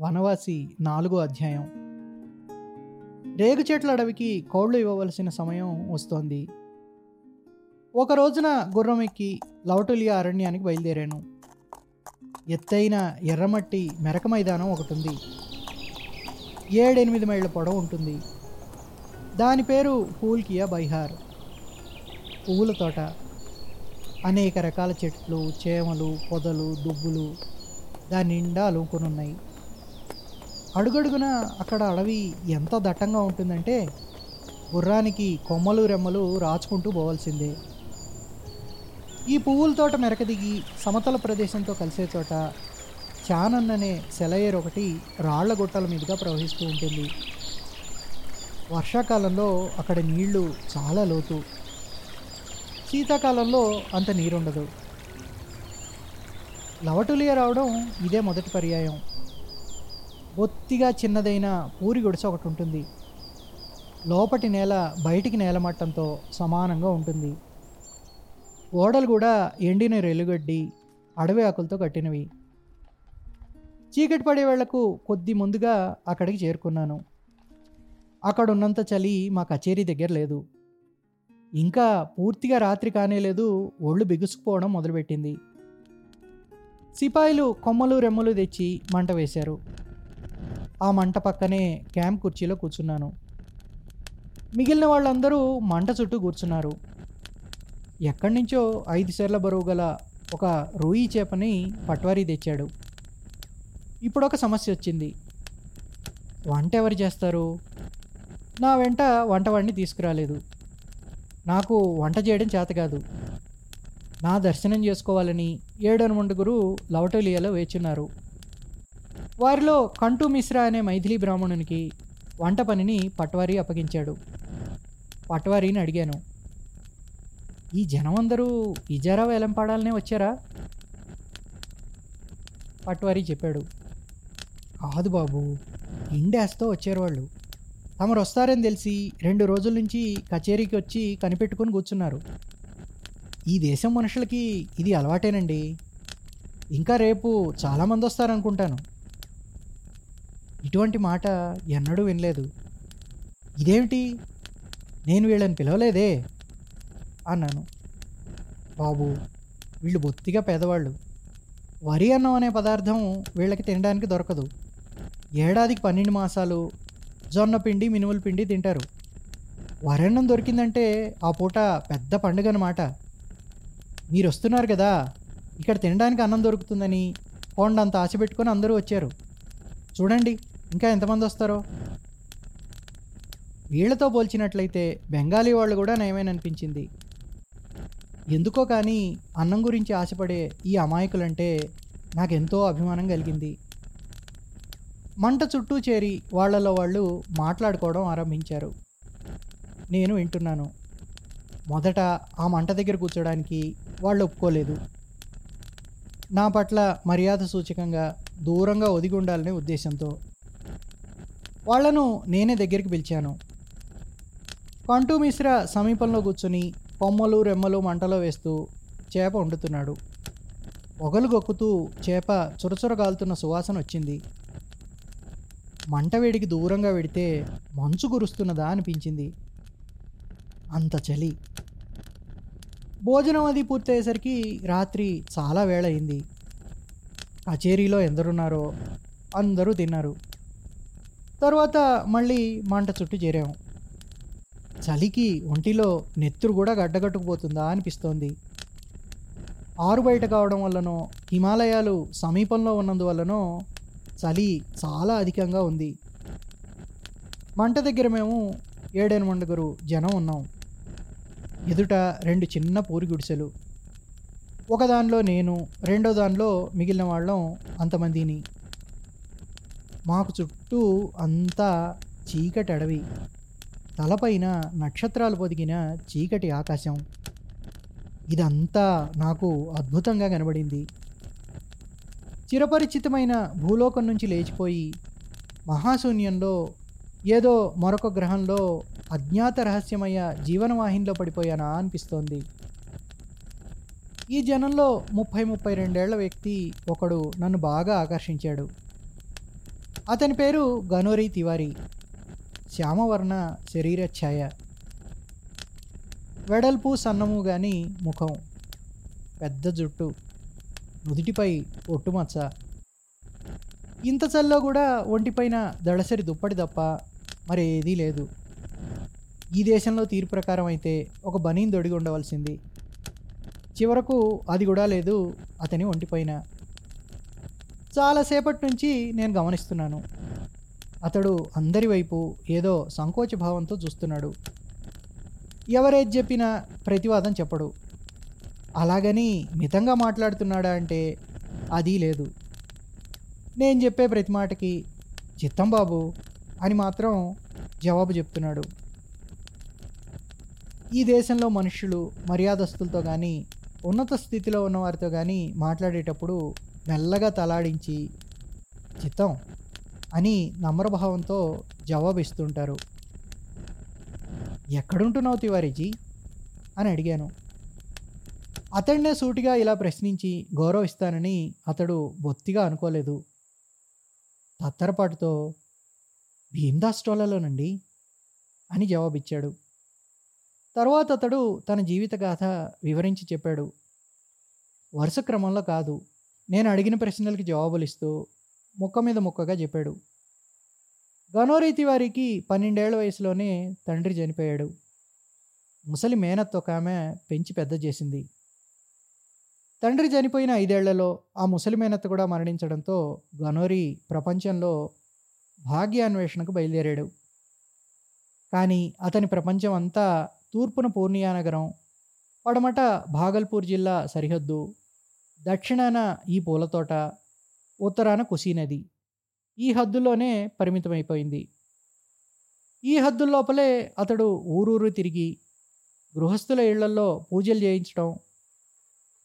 వనవాసి నాలుగో అధ్యాయం. రేగు చెట్ల అడవికి కోళ్ళు ఇవ్వవలసిన సమయం వస్తోంది. ఒక రోజున గుర్రం ఎక్కి లవటులియా అరణ్యానికి బయలుదేరాను. ఎత్తైన ఎర్రమట్టి మెరక మైదానం ఒకటి ఉంది ఏడెనిమిది మైళ్ళ పొడవు ఉంటుంది. దాని పేరు పూల్కియా బైహార్. పువ్వుల తోట. అనేక రకాల చెట్లు చేమలు పొదలు దుబ్బులు దాని నిండా అలుముకొని ఉన్నాయి అడుగడుగున అక్కడ అడవి ఎంత దట్టంగా ఉంటుందంటే గుర్రానికి కొమ్మలు రెమ్మలు రాచుకుంటూ పోవాల్సిందే. ఈ పువ్వుల తోట మెరక దిగి సమతల ప్రదేశంతో కలిసే చోట చానన్ అనే సెలయేరు ఒకటి రాళ్ళ గుట్టల మీదుగా ప్రవహిస్తూ ఉంటుంది. వర్షాకాలంలో అక్కడ నీళ్ళు చాలా లోతు. శీతాకాలంలో అంత నీరుండదు. లవటులియ రావడం ఇదే మొదటి పర్యాయం. బొత్తిగా చిన్నదైన పూరి గుడిసె ఒకటి ఉంటుంది. లోపటి నేల బయటికి నేల మట్టంతో సమానంగా ఉంటుంది. ఓడలు కూడా ఎండిన రెలుగడ్డి అడవి ఆకులతో కట్టినవి. చీకటి పడే వేళ్ళకు కొద్ది ముందుగా అక్కడికి చేరుకున్నాను. అక్కడ ఉన్నంత చలి మా కచేరీ దగ్గర లేదు. ఇంకా పూర్తిగా రాత్రి కానే లేదు ఒళ్ళు బిగుసుకుపోవడం మొదలుపెట్టింది. సిపాయిలు కొమ్మలు రెమ్మలు తెచ్చి మంట వేశారు. ఆ మంట పక్కనే క్యాంప్ కుర్చీలో కూర్చున్నాను. మిగిలిన వాళ్ళందరూ మంట చుట్టూ కూర్చున్నారు. ఎక్కడి నుంచో ఐదు సేర్ల బరువు గల ఒక రూయి చేపని పట్వారీ తెచ్చాడు. ఇప్పుడు ఒక సమస్య వచ్చింది. వంట ఎవరు చేస్తారు? నా వెంట వంటవాడిని తీసుకురాలేదు. నాకు వంట చేయడం చేత కాదు. నా దర్శనం చేసుకోవాలని ఏడనుమండుగురు లవటోలియాలో వేచున్నారు. వారిలో కంటు మిశ్రా అనే మైథిలి బ్రాహ్మణునికి వంట పనిని పట్వారీ అప్పగించాడు. పట్వారిని అడిగాను ఈ జనం అందరూ ఇజారా వేలంపాడాలనే వచ్చారా? పట్వారీ చెప్పాడు కాదు బాబు ఇండాస్తో వచ్చారు వాళ్ళు. తమరు వస్తారని తెలిసి రెండు రోజుల నుంచి కచేరీకి వచ్చి కనిపెట్టుకొని కూర్చున్నారు. ఈ దేశం మనుషులకి ఇది అలవాటేనండి. ఇంకా రేపు చాలామంది వస్తారనుకుంటాను ఇటువంటి మాట ఎన్నడూ వినలేదు. ఇదేమిటి? నేను వీళ్ళని పిలవలేదే? అన్నాను. బాబు వీళ్ళు బొత్తిగా పేదవాళ్ళు. వరి అన్నం అనే పదార్థం వీళ్ళకి తినడానికి దొరకదు. ఏడాదికి పన్నెండు మాసాలు జొన్న పిండి మినుముల పిండి తింటారు. వరన్నం దొరికిందంటే ఆ పూట పెద్ద పండుగ అన్నమాట. మీరు వస్తున్నారు కదా ఇక్కడ తినడానికి అన్నం దొరుకుతుందని కొండంత ఆశ పెట్టుకొని అందరూ వచ్చారు. చూడండి ఇంకా ఎంతమంది వస్తారో? వీళ్ళతో పోల్చినట్లయితే బెంగాలీ వాళ్ళు కూడా నయమేననిపించింది. ఎందుకో కానీ అన్నం గురించి ఆశపడే ఈ అమాయకులంటే నాకెంతో అభిమానం కలిగింది. మంట చుట్టూ చేరి వాళ్ళలో వాళ్ళు మాట్లాడుకోవడం ఆరంభించారు. నేను వింటున్నాను. మొదట ఆ మంట దగ్గర కూర్చోడానికి వాళ్ళు ఒప్పుకోలేదు. నా పట్ల మర్యాద సూచకంగా దూరంగా ఒదిగి ఉండాలనే ఉద్దేశంతో. వాళ్ళను నేనే దగ్గరికి పిలిచాను. కంటూ మిశ్రా సమీపంలో కూర్చుని కొమ్మలు రెమ్మలు మంటలో వేస్తూ చేప వండుతున్నాడు. పొగలు గొక్కుతూ చేప చురచుర కాలుతున్న సువాసన వచ్చింది. మంట వేడికి దూరంగా వెడితే మంచు కురుస్తున్నదా అనిపించింది. అంత చలి. భోజనం అది పూర్తయ్యేసరికి రాత్రి చాలా వేళ అయింది కచేరీలో ఎందరున్నారో అందరూ తిన్నారు. తర్వాత మళ్ళీ మంట చుట్టూ చేరాము. చలికి ఒంటిలో నెత్తురు కూడా గడ్డగట్టుకుపోతుందా అనిపిస్తోంది. ఆరు బయట కావడం వల్లనో హిమాలయాలు సమీపంలో ఉన్నందువల్లనో చలి చాలా అధికంగా ఉంది. మంట దగ్గర మేము ఏడెనిమిదిగురు జనం ఉన్నాం. ఎదుట రెండు చిన్న పూరి గుడిసెలు. ఒక దానిలో నేను రెండో దానిలో మిగిలిన వాళ్ళం అంతమందిని. మాకు చుట్టూ అంతా చీకటి అడవి. తలపైన నక్షత్రాలు పొదిగిన చీకటి ఆకాశం. ఇదంతా నాకు అద్భుతంగా కనబడింది. చిరపరిచితమైన భూలోకం నుంచి లేచిపోయి మహాశూన్యంలో ఏదో మరొక గ్రహంలో అజ్ఞాత రహస్యమయ జీవనవాహినిలో పడిపోయానా అనిపిస్తోంది. ఈ జనంలో ముప్పై ముప్పై రెండేళ్ళ వ్యక్తి ఒకడు నన్ను బాగా ఆకర్షించాడు. అతని పేరు గనోరి తివారి. శ్యామవర్ణ శరీర ఛాయ వెడల్పు సన్నము గాని ముఖం. పెద్ద జుట్టు. నుదిటిపై ఒట్టుమచ్చ ఇంత చల్లో కూడా ఒంటిపైన దళసరి దుప్పటి తప్ప మరేదీ లేదు. ఈ దేశంలో తీరు ప్రకారం అయితే ఒక బనీని దొడిగి ఉండవలసింది. చివరకు అది కూడా లేదు అతని ఒంటిపైన. చాలాసేపటి నుంచి నేను గమనిస్తున్నాను. అతడు అందరి వైపు ఏదో సంకోచ భావంతో చూస్తున్నాడు. ఎవరేది చెప్పినా ప్రతివాదం చెప్పడు. అలాగని మితంగా మాట్లాడుతున్నాడా అంటే అది లేదు. నేను చెప్పే ప్రతి మాటకి చిత్తం బాబు అని మాత్రం జవాబు చెప్తున్నాడు. ఈ దేశంలో మనుషులు మర్యాదస్తులతో కానీ ఉన్నత స్థితిలో ఉన్నవారితో కానీ మాట్లాడేటప్పుడు మెల్లగా తలాడించి చిత్తం అని నమ్రభావంతో జవాబిస్తుంటారు. ఎక్కడుంటున్నావు తివారీజీ? అని అడిగాను. అతడినే సూటిగా ఇలా ప్రశ్నించి గౌరవిస్తానని అతడు బొత్తిగా అనుకోలేదు. తత్తరపాటుతో భీమ్దాస్ టోలాలోనండి అని జవాబిచ్చాడు. తర్వాత అతడు తన జీవిత గాథ వివరించి చెప్పాడు. వరుస క్రమంలో కాదు. నేను అడిగిన ప్రశ్నలకి జవాబులు ఇస్తూ ముక్క మీద ముక్కగా చెప్పాడు. గనోరీతి తివారికి పన్నెండేళ్ళ వయసులోనే తండ్రి చనిపోయాడు. ముసలి మేనత్ ఒక ఆమె పెంచి పెద్ద చేసింది. తండ్రి చనిపోయిన ఐదేళ్ళలో ఆ ముసలి మేనత్త కూడా మరణించడంతో గనోరి ప్రపంచంలో భాగ్యాన్వేషణకు బయలుదేరాడు. కానీ అతని ప్రపంచం అంతా తూర్పున పూర్ణియా నగరం పడమట భాగల్పూర్ జిల్లా సరిహద్దు దక్షిణాన ఈ పూలతోట ఉత్తరాన కుసీ నది. ఈ హద్దుల్లోనే పరిమితమైపోయింది. ఈ హద్దుల్లోపలే అతడు ఊరూరు తిరిగి గృహస్థుల ఇళ్ళల్లో పూజలు చేయించడం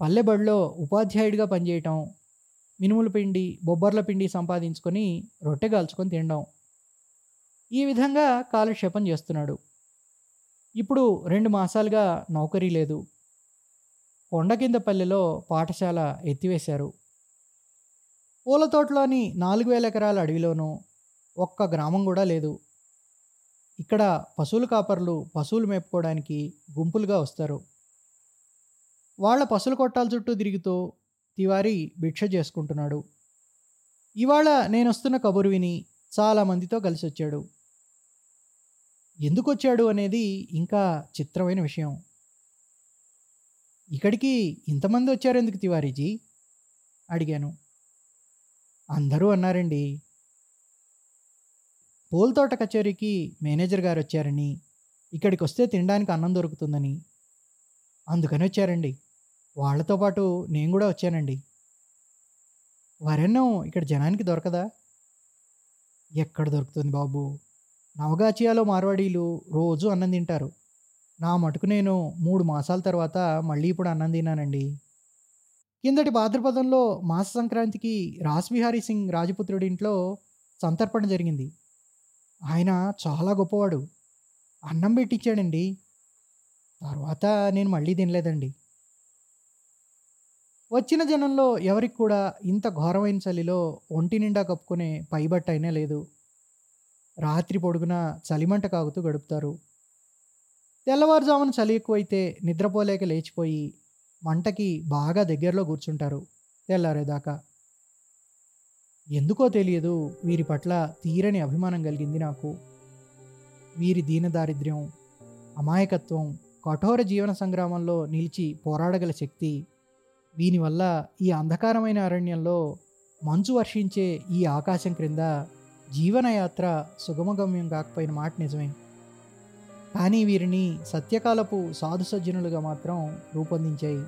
పల్లెబడిలో ఉపాధ్యాయుడిగా పనిచేయటం మినుముల పిండి బొబ్బర్ల పిండి సంపాదించుకొని రొట్టె కాల్చుకొని తినడం. ఈ విధంగా కాలక్షేపం చేస్తున్నాడు. ఇప్పుడు రెండు మాసాలుగా నౌకరీ లేదు. కొండకిందపల్లిలో పాఠశాల ఎత్తివేశారు. పూల తోటలోని నాలుగు వేల ఎకరాల అడవిలోనూ ఒక్క గ్రామం కూడా లేదు. ఇక్కడ పశువుల కాపర్లు పశువులు మేపుకోవడానికి గుంపులుగా వస్తారు. వాళ్ళ పశువుల కొట్టాల చుట్టూ తిరుగుతూ తివారీ భిక్ష చేసుకుంటున్నాడు. ఇవాళ నేను వస్తున్న కబురు విని చాలామందితో కలిసి వచ్చాడు ఎందుకు వచ్చాడు అనేది ఇంకా చిత్రమైన విషయం. ఇక్కడికి ఇంతమంది వచ్చారు ఎందుకు తివారీజీ? అడిగాను. అందరూ అన్నారండి పూలతోట కచేరీకి మేనేజర్ గారు వచ్చారని ఇక్కడికి వస్తే తినడానికి అన్నం దొరుకుతుందని. అందుకని వచ్చారండి. వాళ్ళతో పాటు నేను కూడా వచ్చానండి. వరెన్నం ఇక్కడ జనానికి దొరకదా? ఎక్కడ దొరుకుతుంది బాబు? నవగాచియాలో మార్వాడీలు రోజు అన్నం తింటారు. నా మటుకు నేను మూడు మాసాల తర్వాత మళ్ళీ ఇప్పుడు అన్నం తిన్నానండి. కిందటి భాద్రపదంలో మాస సంక్రాంతికి రాస్బిహారీ సింగ్ రాజపుత్రుడి ఇంట్లో సంతర్పణ జరిగింది. ఆయన చాలా గొప్పవాడు. అన్నం పెట్టించాడండి తర్వాత నేను మళ్ళీ తినలేదండి. వచ్చిన జనంలో ఎవరికి కూడా ఇంత ఘోరమైన చలిలో ఒంటి నిండా కప్పుకునే పైబట్ట అయినా లేదు. రాత్రి పొడుగున చలిమంట కాగుతూ గడుపుతారు. తెల్లవారుజామున చలి ఎక్కువైతే నిద్రపోలేక లేచిపోయి మంటకి బాగా దగ్గరలో కూర్చుంటారు తెల్లారేదాకా. ఎందుకో తెలియదు వీరి పట్ల తీరని అభిమానం కలిగింది నాకు. వీరి దీనదారిద్ర్యం అమాయకత్వం కఠోర జీవన సంగ్రామంలో నిలిచి పోరాడగల శక్తి దీనివల్ల ఈ అంధకారమైన అరణ్యంలో మంచు వర్షించే ఈ ఆకాశం క్రింద జీవనయాత్ర సుగమగమ్యం కాకపోయిన మాట నిజమే. కానీ వీరిని సత్యకాలపు సాధు సజ్జనులుగా మాత్రం రూపొందించాయి.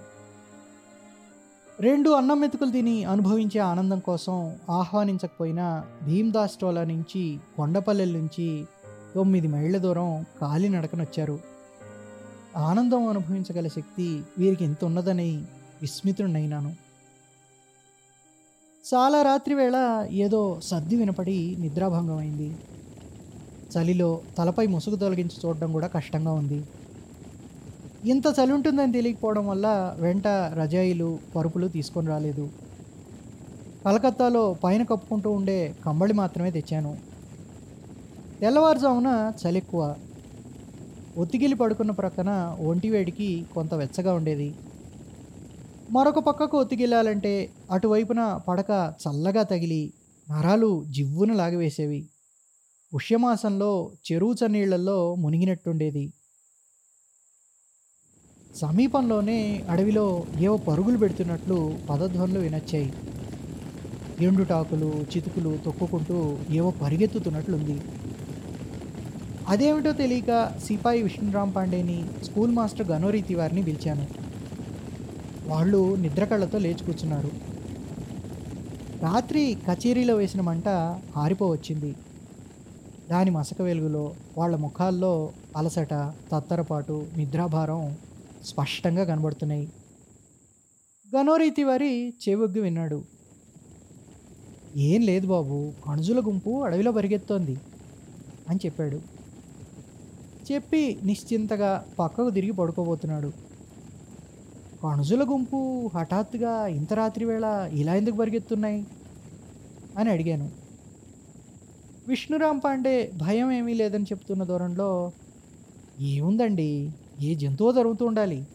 రెండు అన్నం మెతుకులు తిని అనుభవించే ఆనందం కోసం ఆహ్వానించకపోయినా భీమ్దాస్ టోలా నుంచి కొండపల్లెల నుంచి తొమ్మిది మైళ్ళ దూరం కాలినడకనొచ్చారు ఆనందం అనుభవించగల శక్తి వీరికి ఎంత ఉన్నదని విస్మితుడినైనాను చాలా రాత్రి వేళ ఏదో సర్ది వినపడి నిద్రాభంగమైంది. చలిలో తలపై ముసుగు తొలగించి చూడడం కూడా కష్టంగా ఉంది. ఇంత చలి ఉంటుందని తెలియకపోవడం వల్ల వెంట రజాయిలు పరుపులు తీసుకొని రాలేదు. కలకత్తాలో పైన కప్పుకుంటూ ఉండే కంబళి మాత్రమే తెచ్చాను. తెల్లవారుజామున చలి ఎక్కువ. ఒత్తిగిలి పడుకున్న ప్రక్కన ఒంటి వేడికి కొంత వెచ్చగా ఉండేది. మరొక పక్కకు ఒత్తిగిల్లాలంటే అటువైపున పడక చల్లగా తగిలి నరాలు జివ్వున లాగివేసేవి ఉష్యమాసంలో చెరువుచ నీళ్ళలో మునిగినట్టుండేది. సమీపంలోనే అడవిలో ఏవో పరుగులు పెడుతున్నట్లు పదధ్వనులు వినొచ్చాయి. ఎండుటాకులు చితుకులు తొక్కుకుంటూ ఏవో పరిగెత్తుతున్నట్లుంది. అదేమిటో తెలియక సిపాయి విష్ణురామ్ పాండేని స్కూల్ మాస్టర్ గనోరీతి వారిని పిలిచాను. వాళ్ళు నిద్రకళ్ళతో లేచి కూర్చున్నారు. రాత్రి కచేరీలో వేసిన మంట ఆరిపోవచ్చింది. దాని మసక వెలుగులో వాళ్ళ ముఖాల్లో అలసట తత్తరపాటు నిద్రాభారం స్పష్టంగా కనబడుతున్నాయి. గనోరీతి వారి చెవొగ్గి విన్నాడు. ఏం లేదు బాబు కణుజుల గుంపు అడవిలో పరిగెత్తోంది అని చెప్పాడు. చెప్పి నిశ్చింతగా పక్కకు తిరిగి పడుకోబోతున్నాడు. కణుజుల గుంపు హఠాత్తుగా ఇంత రాత్రి వేళ ఇలా ఎందుకు పరిగెత్తున్నాయి అని అడిగాను. విష్ణురామ్ పాండే భయం ఏమీ లేదని చెప్తున్న దూరంలో ఏముందండి? ఏ జంతువు జరుగుతూ ఉండాలి?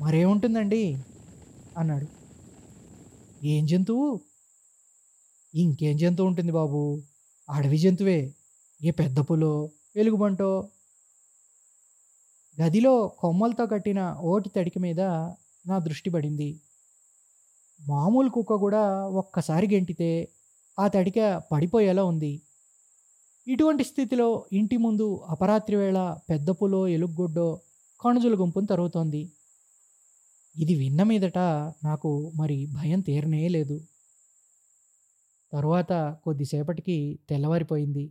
మరేముంటుందండి? అన్నాడు. ఏం జంతువు? ఇంకేం జంతువు ఉంటుంది బాబు? అడవి జంతువే. ఏ పెద్ద పులో వెలుగుబంటో గదిలో కొమ్మలతో కట్టిన ఓటి తడికి మీద నా దృష్టి పడింది. మామూలు కుక్క కూడా ఒక్కసారి గెంటితే ఆ తడిక పడిపోయేలా ఉంది. ఇటువంటి స్థితిలో ఇంటి ముందు అపరాత్రి వేళ పెద్ద పులో ఎలుగుగొడ్డో కణుజుల గుంపును తరుగుతోంది. ఇది విన్న మీదట నాకు మరి భయం తీరనే లేదు. తరువాత కొద్దిసేపటికి తెల్లవారిపోయింది.